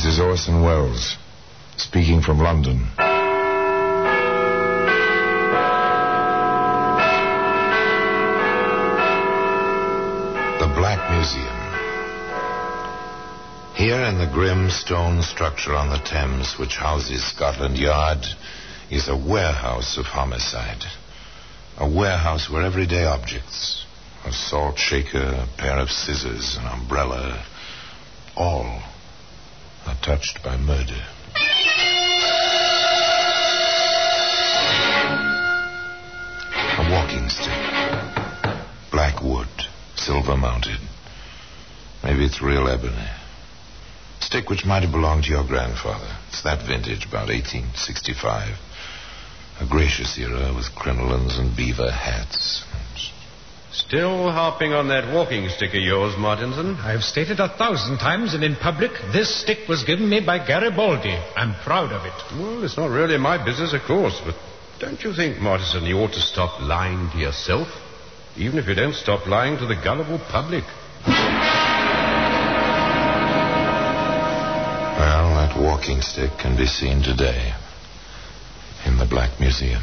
This is Orson Welles, speaking from London. The Black Museum. Here in the grim stone structure on the Thames, which houses Scotland Yard, is a warehouse of homicide. A warehouse where everyday objects, a salt shaker, a pair of scissors, an umbrella, all are touched by murder. A walking stick. Black wood, silver mounted. Maybe it's real ebony. Stick which might have belonged to your grandfather. It's that vintage, about 1865. A gracious era with crinolines and beaver hats. Still harping on that walking stick of yours, Martinson. I've stated a thousand times and in public, this stick was given me by Garibaldi. I'm proud of it. Well, it's not really my business, of course, but don't you think, Martinson, you ought to stop lying to yourself? Even if you don't stop lying to the gullible public. Well, that walking stick can be seen today in the Black Museum.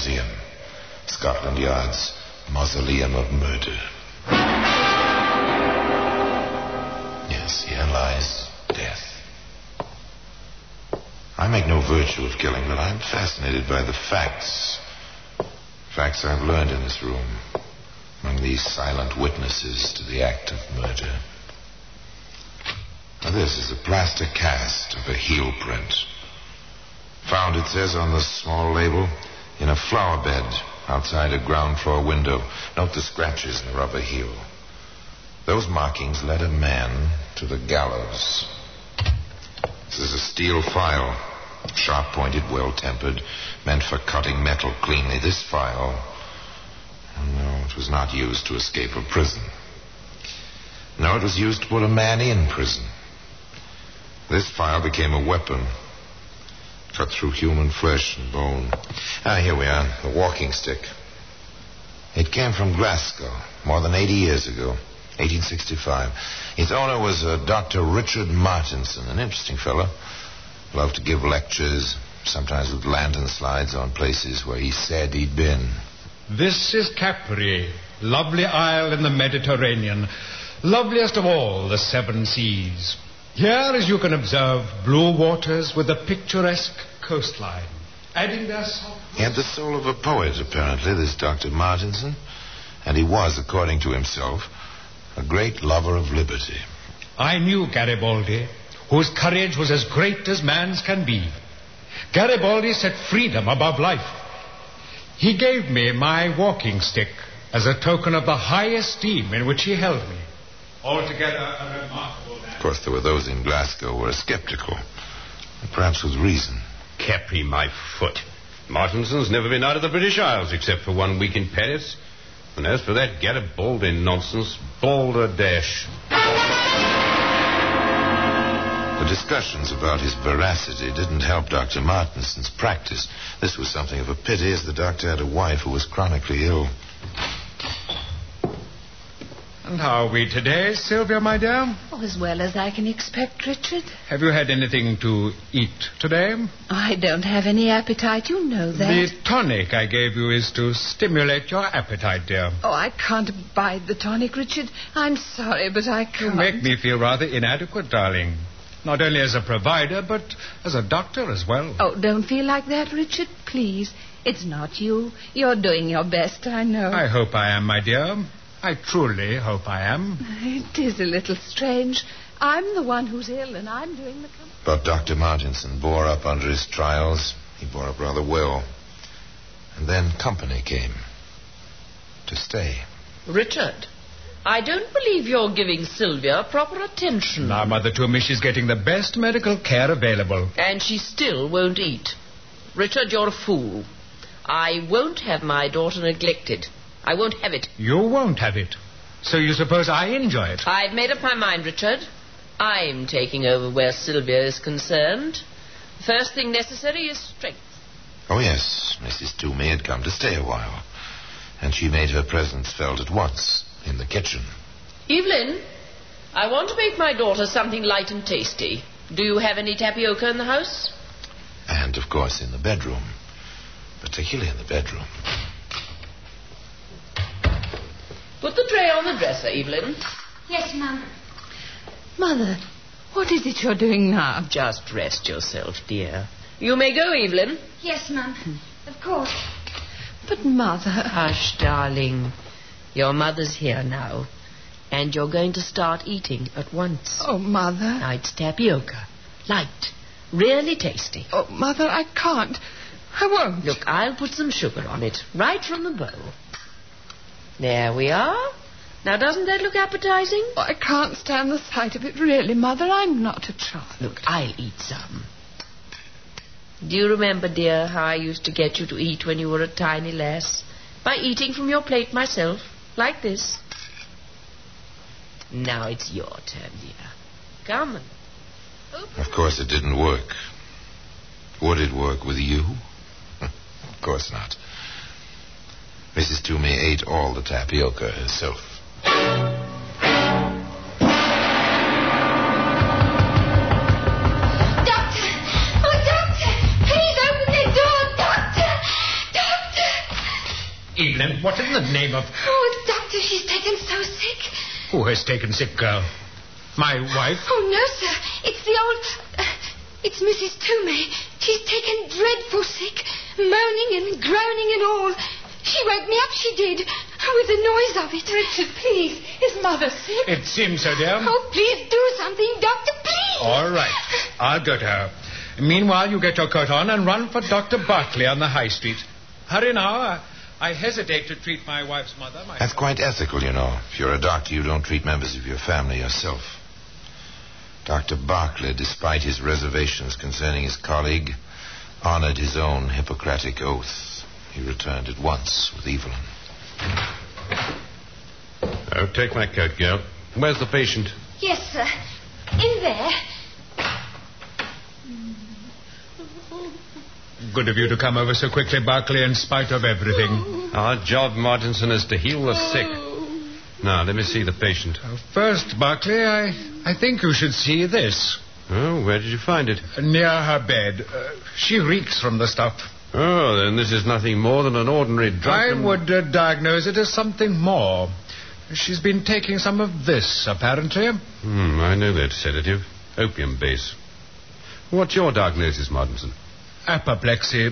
Museum, Scotland Yard's Mausoleum of Murder. Yes, here lies death. I make no virtue of killing, but I'm fascinated by the facts. Facts I've learned in this room, among these silent witnesses to the act of murder. Now, this is a plaster cast of a heel print. Found, it says on the small label, in a flower bed outside a ground floor window. Note the scratches in the rubber heel. Those markings led a man to the gallows. This is a steel file, sharp pointed, well tempered, meant for cutting metal cleanly. This file, no, it was not used to escape a prison. No, it was used to put a man in prison. This file became a weapon cut through human flesh and bone. Ah, here we are, the walking stick. It came from Glasgow more than 80 years ago, 1865. Its owner was uh, Dr. Richard Martinson, an interesting fellow. Loved to give lectures, sometimes with lantern slides on places where he said he'd been. This is Capri, lovely isle in the Mediterranean, loveliest of all the seven seas. Here, as you can observe, blue waters with a picturesque coastline, adding their soft. He had the soul of a poet, apparently, this Dr. Martinson. And he was, according to himself, a great lover of liberty. I knew Garibaldi, whose courage was as great as man's can be. Garibaldi set freedom above life. He gave me my walking stick as a token of the high esteem in which he held me. Altogether a remarkable man. Of course, there were those in Glasgow who were skeptical, and perhaps with reason. Capri, my foot. Martinson's never been out of the British Isles except for one week in Paris. And as for that Garibaldi nonsense, balderdash. The discussions about his veracity didn't help Dr. Martinson's practice. This was something of a pity, as the doctor had a wife who was chronically ill. And how are we today, Sylvia, my dear? Oh, as well as I can expect, Richard. Have you had anything to eat today? I don't have any appetite, you know that. The tonic I gave you is to stimulate your appetite, dear. Oh, I can't abide the tonic, Richard. I'm sorry, but I can't. You make me feel rather inadequate, darling. Not only as a provider, but as a doctor as well. Oh, don't feel like that, Richard, please. It's not you. You're doing your best, I know. I hope I am, my dear. I truly hope I am. It is a little strange. I'm the one who's ill, and I'm doing the company. But Dr. Martinson bore up under his trials. He bore up rather well. And then company came. To stay. Richard, I don't believe you're giving Sylvia proper attention. Now, Mother Toomey, she's getting the best medical care available. And she still won't eat. Richard, you're a fool. I won't have my daughter neglected. I won't have it. You won't have it. So you suppose I enjoy it? I've made up my mind, Richard. I'm taking over where Sylvia is concerned. The first thing necessary is strength. Oh, yes, Mrs. Toomey had come to stay a while. And she made her presence felt at once in the kitchen. Evelyn, I want to make my daughter something light and tasty. Do you have any tapioca in the house? And, of course, in the bedroom. Particularly in the bedroom. Put the tray on the dresser, Evelyn. Yes, Mum. Mother, what is it you're doing now? Just rest yourself, dear. You may go, Evelyn. Yes, Mum. Of course. But, Mother. Hush, darling. Your mother's here now. And you're going to start eating at once. Oh, Mother. Now, it's tapioca. Light. Really tasty. Oh, Mother, I can't. I won't. Look, I'll put some sugar on it, right from the bowl. There we are. Now, doesn't that look appetizing? Oh, I can't stand the sight of it, really, Mother. I'm not a child. Look, I'll eat some. Do you remember, dear, how I used to get you to eat when you were a tiny lass? By eating from your plate myself, like this. Now it's your turn, dear. Come on. Open Of course, it didn't work. Would it work with you? of course not. Mrs. Toomey ate all the tapioca herself. Doctor! Oh, doctor! Please open the door, doctor! Doctor! Evelyn, what in the name of... Oh, doctor, she's taken so sick. Who has taken sick, girl? My wife? Oh, no, sir. It's the old... Uh, it's Mrs. Toomey. She's taken dreadful sick, moaning and groaning and all. She woke me up, she did, with the noise of it. Richard, please. Is Mother sick? It seems so, dear. Oh, please do something, doctor, please. All right. I'll go to her. Meanwhile, you get your coat on and run for Dr. Barclay on the high street. Hurry now. I, I hesitate to treat my wife's mother. My That's quite ethical, you know. If you're a doctor, you don't treat members of your family yourself. Dr. Barclay, despite his reservations concerning his colleague, honored his own Hippocratic oath. He returned at once with Evelyn. Oh, take my coat, girl. Where's the patient? Yes, sir. In there. Good of you to come over so quickly, Barclay, in spite of everything. Our job, Martinson, is to heal the sick. Now, let me see the patient. Uh, First, Barclay, I, I think you should see this. Oh, where did you find it? Near her bed. Uh, she reeks from the stuff. Oh, then this is nothing more than an ordinary drug. I would uh, diagnose it as something more. She's been taking some of this, apparently. Hmm, I know that sedative. Opium base. What's your diagnosis, Martinson? Apoplexy.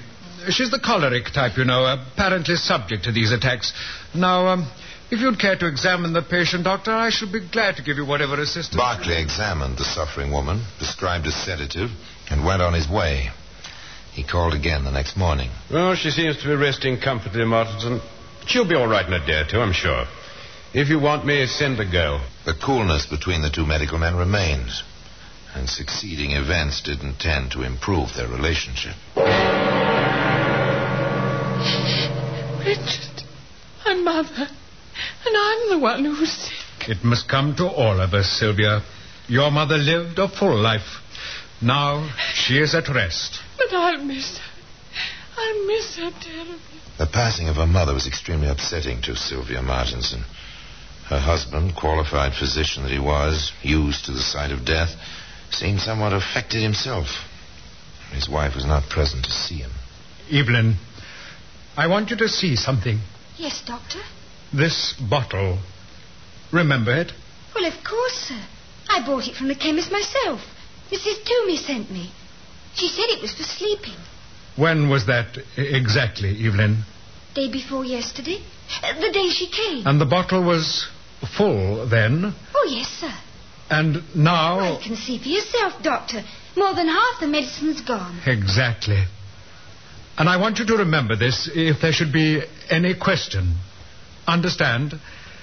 She's the choleric type, you know, apparently subject to these attacks. Now, um, if you'd care to examine the patient, Doctor, I should be glad to give you whatever assistance. Barclay examined the suffering woman, prescribed a sedative, and went on his way. He called again the next morning. Well, she seems to be resting comfortably, Martinson. She'll be all right in a day or two, I'm sure. If you want me, send the girl. The coolness between the two medical men remained, and succeeding events didn't tend to improve their relationship. Richard, my mother. And I'm the one who's sick. It must come to all of us, Sylvia. Your mother lived a full life. Now she is at rest. But I'll miss her. I'll miss her terribly. The passing of her mother was extremely upsetting to Sylvia Martinson. Her husband, qualified physician that he was, used to the sight of death, seemed somewhat affected himself. His wife was not present to see him. Evelyn, I want you to see something. Yes, doctor. This bottle. Remember it? Well, of course, sir. I bought it from the chemist myself. Mrs. Toomey sent me. She said it was for sleeping. When was that exactly, Evelyn? Day before yesterday. Uh, the day she came. And the bottle was full then? oh, yes, sir. And now. Well, you can see for yourself, Doctor. More than half the medicine's gone. Exactly. And I want you to remember this if there should be any question. Understand?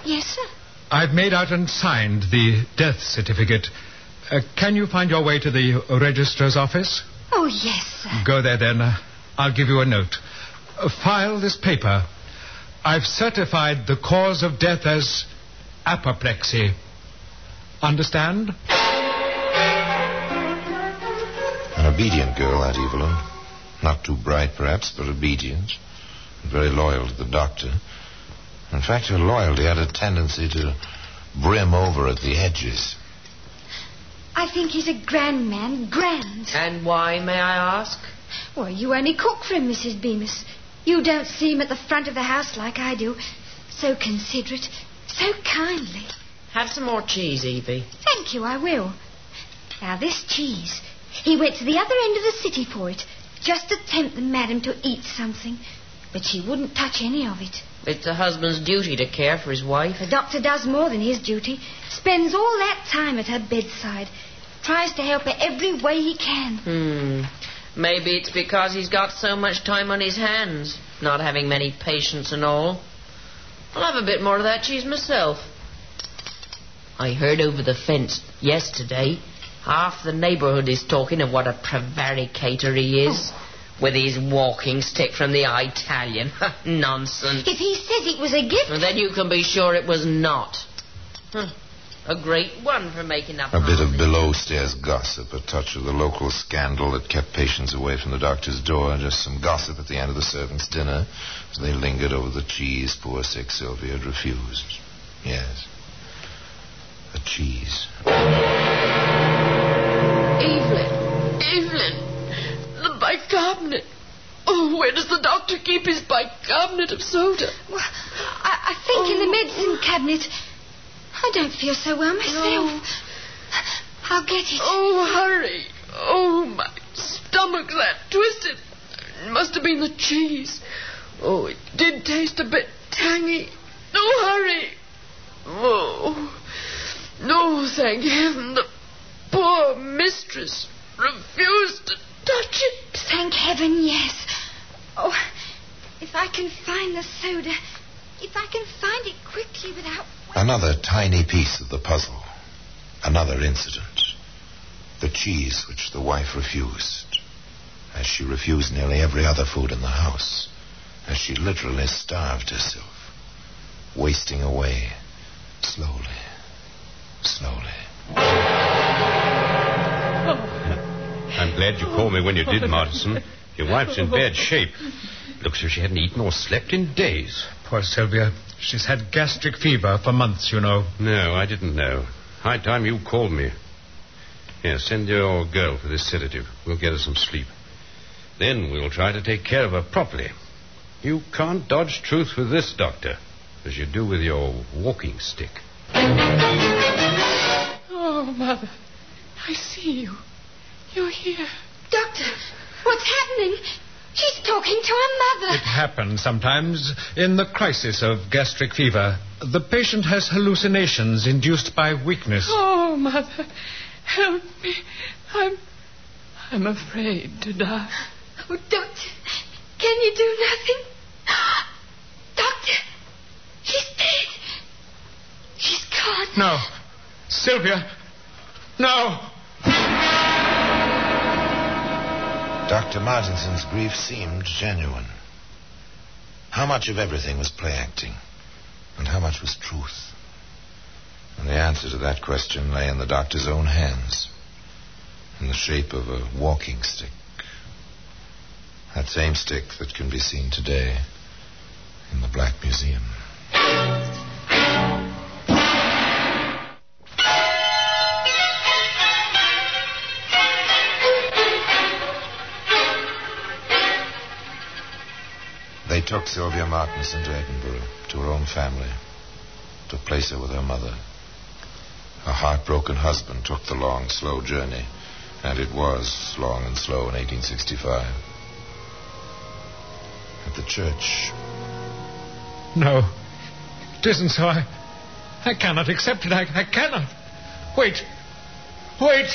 Yes, sir. I've made out and signed the death certificate. Uh, can you find your way to the registrar's office? Oh, yes, sir. Go there then. Uh, I'll give you a note. Uh, file this paper. I've certified the cause of death as apoplexy. Understand? An obedient girl, that Evelyn. Not too bright, perhaps, but obedient. And very loyal to the doctor. In fact, her loyalty had a tendency to brim over at the edges. I think he's a grand man. Grand. And why, may I ask? Well, you only cook for him, Mrs. Bemis. You don't see him at the front of the house like I do. So considerate, so kindly. Have some more cheese, Evie. Thank you, I will. Now, this cheese. He went to the other end of the city for it, just to tempt the madam to eat something. But she wouldn't touch any of it. It's a husband's duty to care for his wife. The doctor does more than his duty. Spends all that time at her bedside. Tries to help her every way he can. Hmm. Maybe it's because he's got so much time on his hands, not having many patients and all. I'll have a bit more of that cheese myself. I heard over the fence yesterday. Half the neighborhood is talking of what a prevaricator he is. With his walking stick from the Italian. Nonsense. If he says it was a gift. Well, then you can be sure it was not. Huh. A great one for making up A bit of below stairs gossip, a touch of the local scandal that kept patients away from the doctor's door, just some gossip at the end of the servants' dinner as they lingered over the cheese poor sick Sylvia had refused. Yes. The cheese. Evelyn, Evelyn, the Oh, where does the doctor keep his bicarbonate of soda? Well, I, I think in the oh. medicine cabinet. I don't feel so well myself. Oh. I'll get it. Oh, hurry. Oh, my stomach's that twisted. It must have been the cheese. Oh, it did taste a bit tangy. Oh, hurry. Oh, no, thank heaven. The poor mistress refused to touch it. Thank heaven, yes. Oh, if I can find the soda. If I can find it quickly without. Another tiny piece of the puzzle. Another incident. The cheese which the wife refused. As she refused nearly every other food in the house. As she literally starved herself. Wasting away. Slowly. Slowly. I'm glad you called me when you did, Martinson. Your wife's in bad shape. Looks as if she hadn't eaten or slept in days. Poor Sylvia. She's had gastric fever for months, you know. No, I didn't know. High time you called me. Here, send your girl for this sedative. We'll get her some sleep. Then we'll try to take care of her properly. You can't dodge truth with this, Doctor, as you do with your walking stick. Oh, Mother, I see you. You're here. Doctor, what's happening? She's talking to her mother. It happens sometimes in the crisis of gastric fever. The patient has hallucinations induced by weakness. Oh, Mother, help me. I'm. I'm afraid to die. Oh, Doctor, can you do nothing? Doctor, she's dead. She's gone. No. Sylvia. No. Dr. Martinson's grief seemed genuine. How much of everything was play acting? And how much was truth? And the answer to that question lay in the doctor's own hands, in the shape of a walking stick. That same stick that can be seen today in the Black Museum. Took Sylvia Martinson to Edinburgh, to her own family, to place her with her mother. Her heartbroken husband took the long, slow journey, and it was long and slow in 1865. At the church, No. It isn't so. I, I cannot accept it. I, I cannot. Wait. Wait.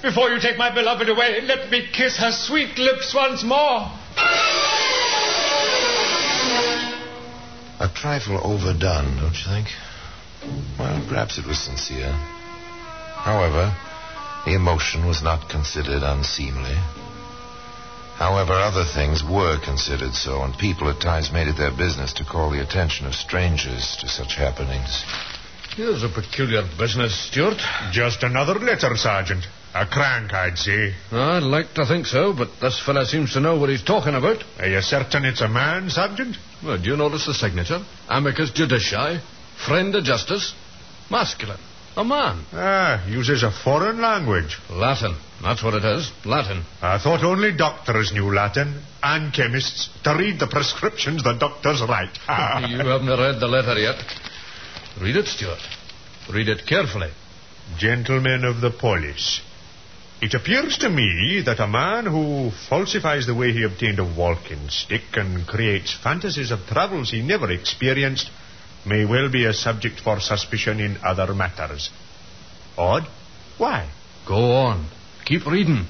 Before you take my beloved away, let me kiss her sweet lips once more. A trifle overdone, don't you think? Well, perhaps it was sincere. However, the emotion was not considered unseemly. However, other things were considered so, and people at times made it their business to call the attention of strangers to such happenings. Here's a peculiar business, Stuart. Just another letter, Sergeant. A crank, I'd say. I'd like to think so, but this fella seems to know what he's talking about. Are you certain it's a man, Sergeant? Well, do you notice the signature? Amicus Judici, friend of justice, masculine, a man. Ah, uses a foreign language. Latin, that's what it is, Latin. I thought only doctors knew Latin, and chemists, to read the prescriptions the doctors write. you haven't read the letter yet. Read it, Stuart. Read it carefully. Gentlemen of the police. It appears to me that a man who falsifies the way he obtained a walking stick and creates fantasies of travels he never experienced may well be a subject for suspicion in other matters. Odd? Why? Go on. Keep reading.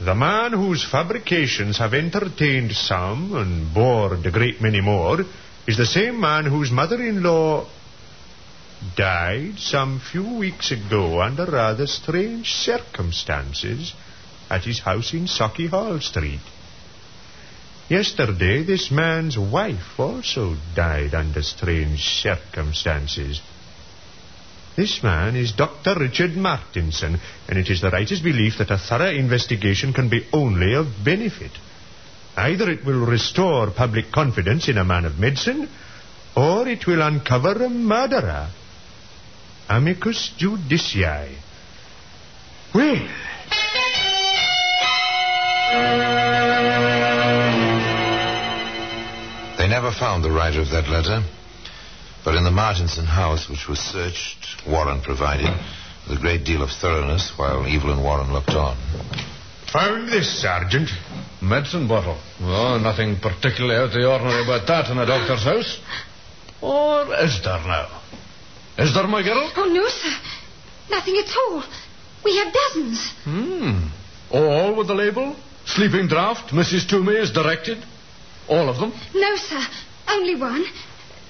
The man whose fabrications have entertained some and bored a great many more is the same man whose mother-in-law died some few weeks ago under rather strange circumstances at his house in Sauchiehall Street. Yesterday, this man's wife also died under strange circumstances. This man is Dr. Richard Martinson, and it is the writer's belief that a thorough investigation can be only of benefit. Either it will restore public confidence in a man of medicine, or it will uncover a murderer. Amicus Judici. Well. They never found the writer of that letter, but in the Martinson house, which was searched, Warren provided, with a great deal of thoroughness while Evelyn Warren looked on. Found this, Sergeant. Medicine bottle. Oh, nothing particularly out of the ordinary about that in a doctor's house. Or is there now? Is there, my girl? Oh, no, sir. Nothing at all. We have dozens. Hmm. All with the label? Sleeping draught, Mrs. Toomey is directed? All of them? No, sir. Only one.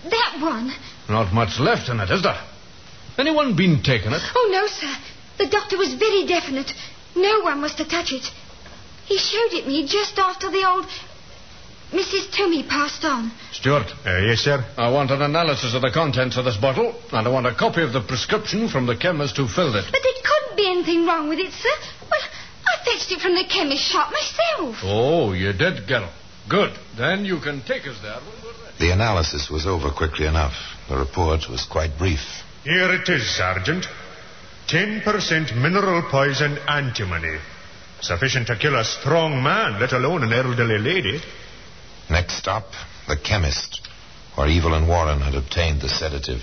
That one. Not much left in it, is there? Anyone been taking it? Oh, no, sir. The doctor was very definite. No one was to touch it. He showed it me just after the old Mrs. Toomey passed on. Stuart. Uh, yes, sir. I want an analysis of the contents of this bottle, and I want a copy of the prescription from the chemist who filled it. But there couldn't be anything wrong with it, sir. Well, I fetched it from the chemist shop myself. Oh, you did, girl. Good. Then you can take us there when we're ready. The analysis was over quickly enough. The report was quite brief. Here it is, Sergeant. 10% mineral poison antimony. Sufficient to kill a strong man, let alone an elderly lady. Next stop, the chemist, where Evelyn Warren had obtained the sedative.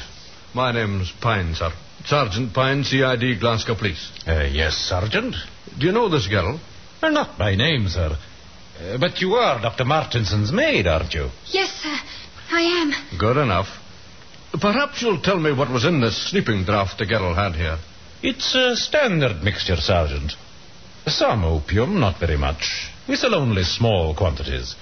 My name's Pine, sir. Sergeant Pine, CID, Glasgow Police. Uh, yes, Sergeant. Do you know this girl? Uh, not by name, sir. Uh, but you are Dr. Martinson's maid, aren't you? Yes, sir. I am. Good enough. Perhaps you'll tell me what was in this sleeping draught the girl had here. It's a standard mixture, Sergeant. Some opium, not very much. We sell only small quantities.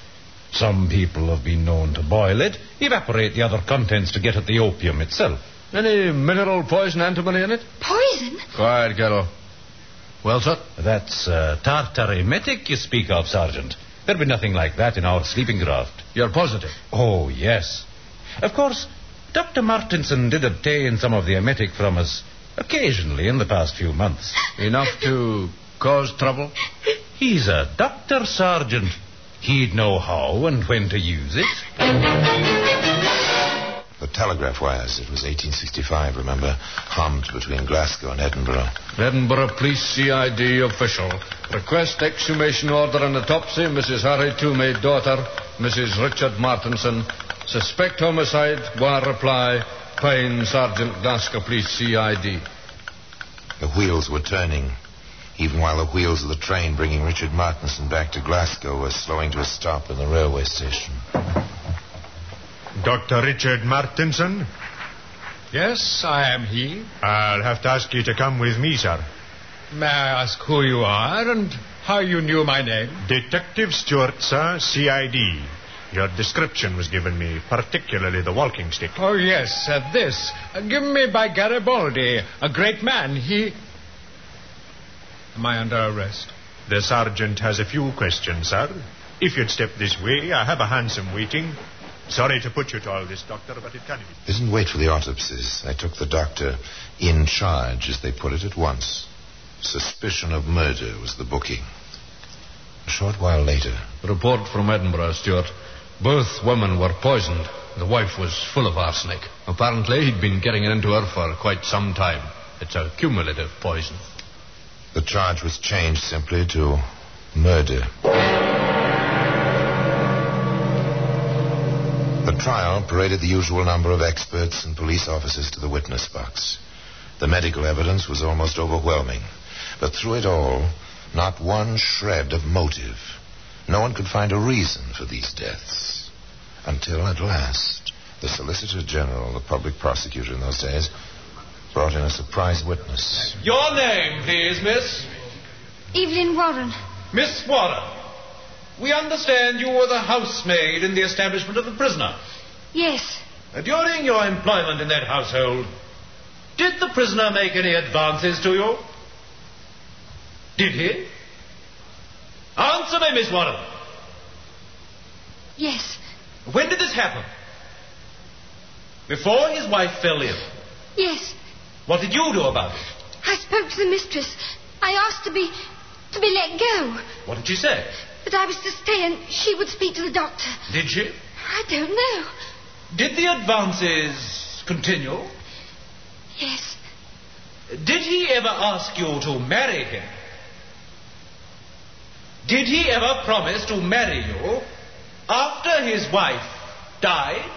Some people have been known to boil it, evaporate the other contents to get at the opium itself. Any mineral poison antimony in it? Poison? Quiet, girl. Well, sir? That's uh, tartar emetic you speak of, Sergeant. There'll be nothing like that in our sleeping draught. You're positive? Oh, yes. Of course, Dr. Martinson did obtain some of the emetic from us occasionally in the past few months. Enough to cause trouble? He's a doctor, Sergeant. He'd know how and when to use it. The telegraph wires, it was 1865, remember, hummed between Glasgow and Edinburgh. Edinburgh Police CID official. Request exhumation order and autopsy, Mrs. Harry Toomey, daughter, Mrs. Richard Martinson. Suspect homicide, wire reply, Payne, Sergeant, Glasgow Police CID. The wheels were turning, even while the wheels of the train bringing Richard Martinson back to Glasgow were slowing to a stop in the railway station. Dr. Richard Martinson? Yes, I am he. I'll have to ask you to come with me, sir. May I ask who you are and how you knew my name? Detective Stuart, sir, CID. Your description was given me, particularly the walking stick. Oh, yes, uh, this. Uh, given me by Garibaldi, a great man. He. Am I under arrest? The sergeant has a few questions, sir. If you'd step this way, I have a hansom waiting. Sorry to put you to all this, Doctor, but it can't be. They didn't wait for the autopsies. They took the doctor in charge, as they put it, at once. Suspicion of murder was the booking. A short while later, Report from Edinburgh, Stuart. Both women were poisoned. The wife was full of arsenic. Apparently, he'd been getting it into her for quite some time. It's a cumulative poison. The charge was changed simply to murder. The trial paraded the usual number of experts and police officers to the witness box. The medical evidence was almost overwhelming. But through it all, not one shred of motive. No one could find a reason for these deaths. Until at last, the Solicitor General, the public prosecutor in those days, brought in a surprise witness. Your name, please, miss? Evelyn Warren. Miss Warren. We understand you were the housemaid in the establishment of the prisoner. Yes. Uh, During your employment in that household, did the prisoner make any advances to you? Did he? Answer me, Miss Warren. Yes. When did this happen? Before his wife fell ill. Yes. What did you do about it? I spoke to the mistress. I asked to be to be let go. What did she say? That I was to stay and she would speak to the doctor. Did she? I don't know. Did the advances continue? Yes. Did he ever ask you to marry him? Did he ever promise to marry you after his wife died?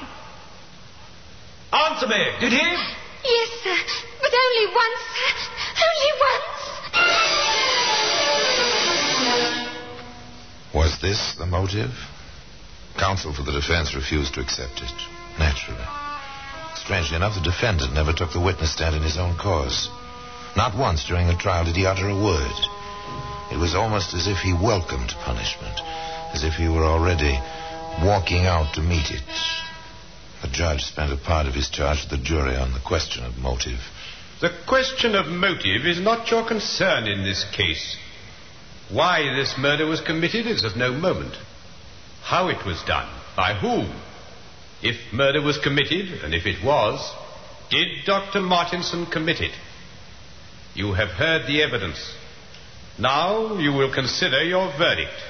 Answer me, did he? Yes, sir. But only once, sir. Only once. Was this the motive? Counsel for the defense refused to accept it. Naturally. Strangely enough, the defendant never took the witness stand in his own cause. Not once during the trial did he utter a word. It was almost as if he welcomed punishment, as if he were already walking out to meet it. The judge spent a part of his charge to the jury on the question of motive. The question of motive is not your concern in this case. Why this murder was committed is of no moment. How it was done, by whom. If murder was committed, and if it was, did Dr. Martinson commit it? You have heard the evidence. Now you will consider your verdict.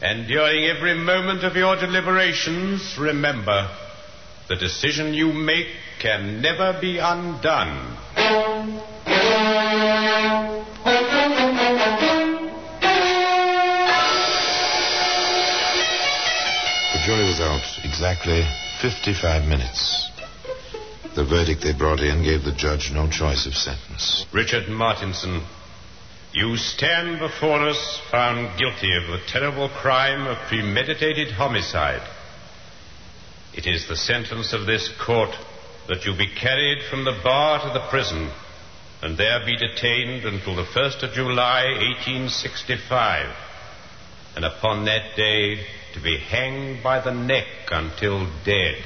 And during every moment of your deliberations, remember the decision you make can never be undone. The jury was out exactly 55 minutes. The verdict they brought in gave the judge no choice of sentence. Richard Martinson, you stand before us found guilty of the terrible crime of premeditated homicide. It is the sentence of this court that you be carried from the bar to the prison and there be detained until the 1st of July, 1865, and upon that day to be hanged by the neck until dead.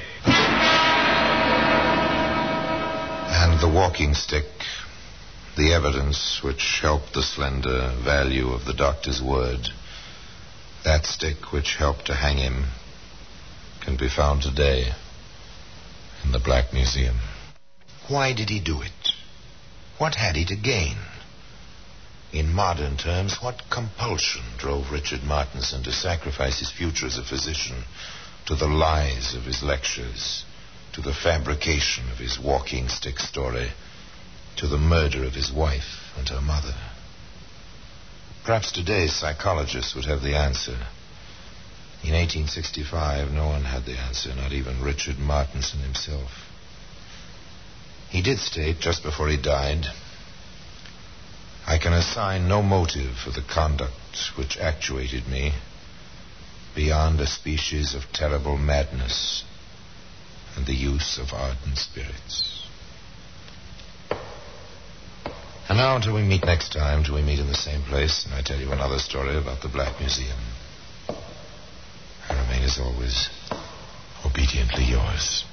And the walking stick, the evidence which helped the slender value of the doctor's word, that stick which helped to hang him, can be found today in the Black Museum. Why did he do it? What had he to gain? In modern terms, what compulsion drove Richard Martinson to sacrifice his future as a physician to the lies of his lectures, to the fabrication of his walking stick story, to the murder of his wife and her mother? Perhaps today's psychologists would have the answer. In 1865, no one had the answer, not even Richard Martinson himself. He did state just before he died I can assign no motive for the conduct which actuated me beyond a species of terrible madness and the use of ardent spirits. And now, until we meet next time, till we meet in the same place, and I tell you another story about the Black Museum, as always, obediently yours.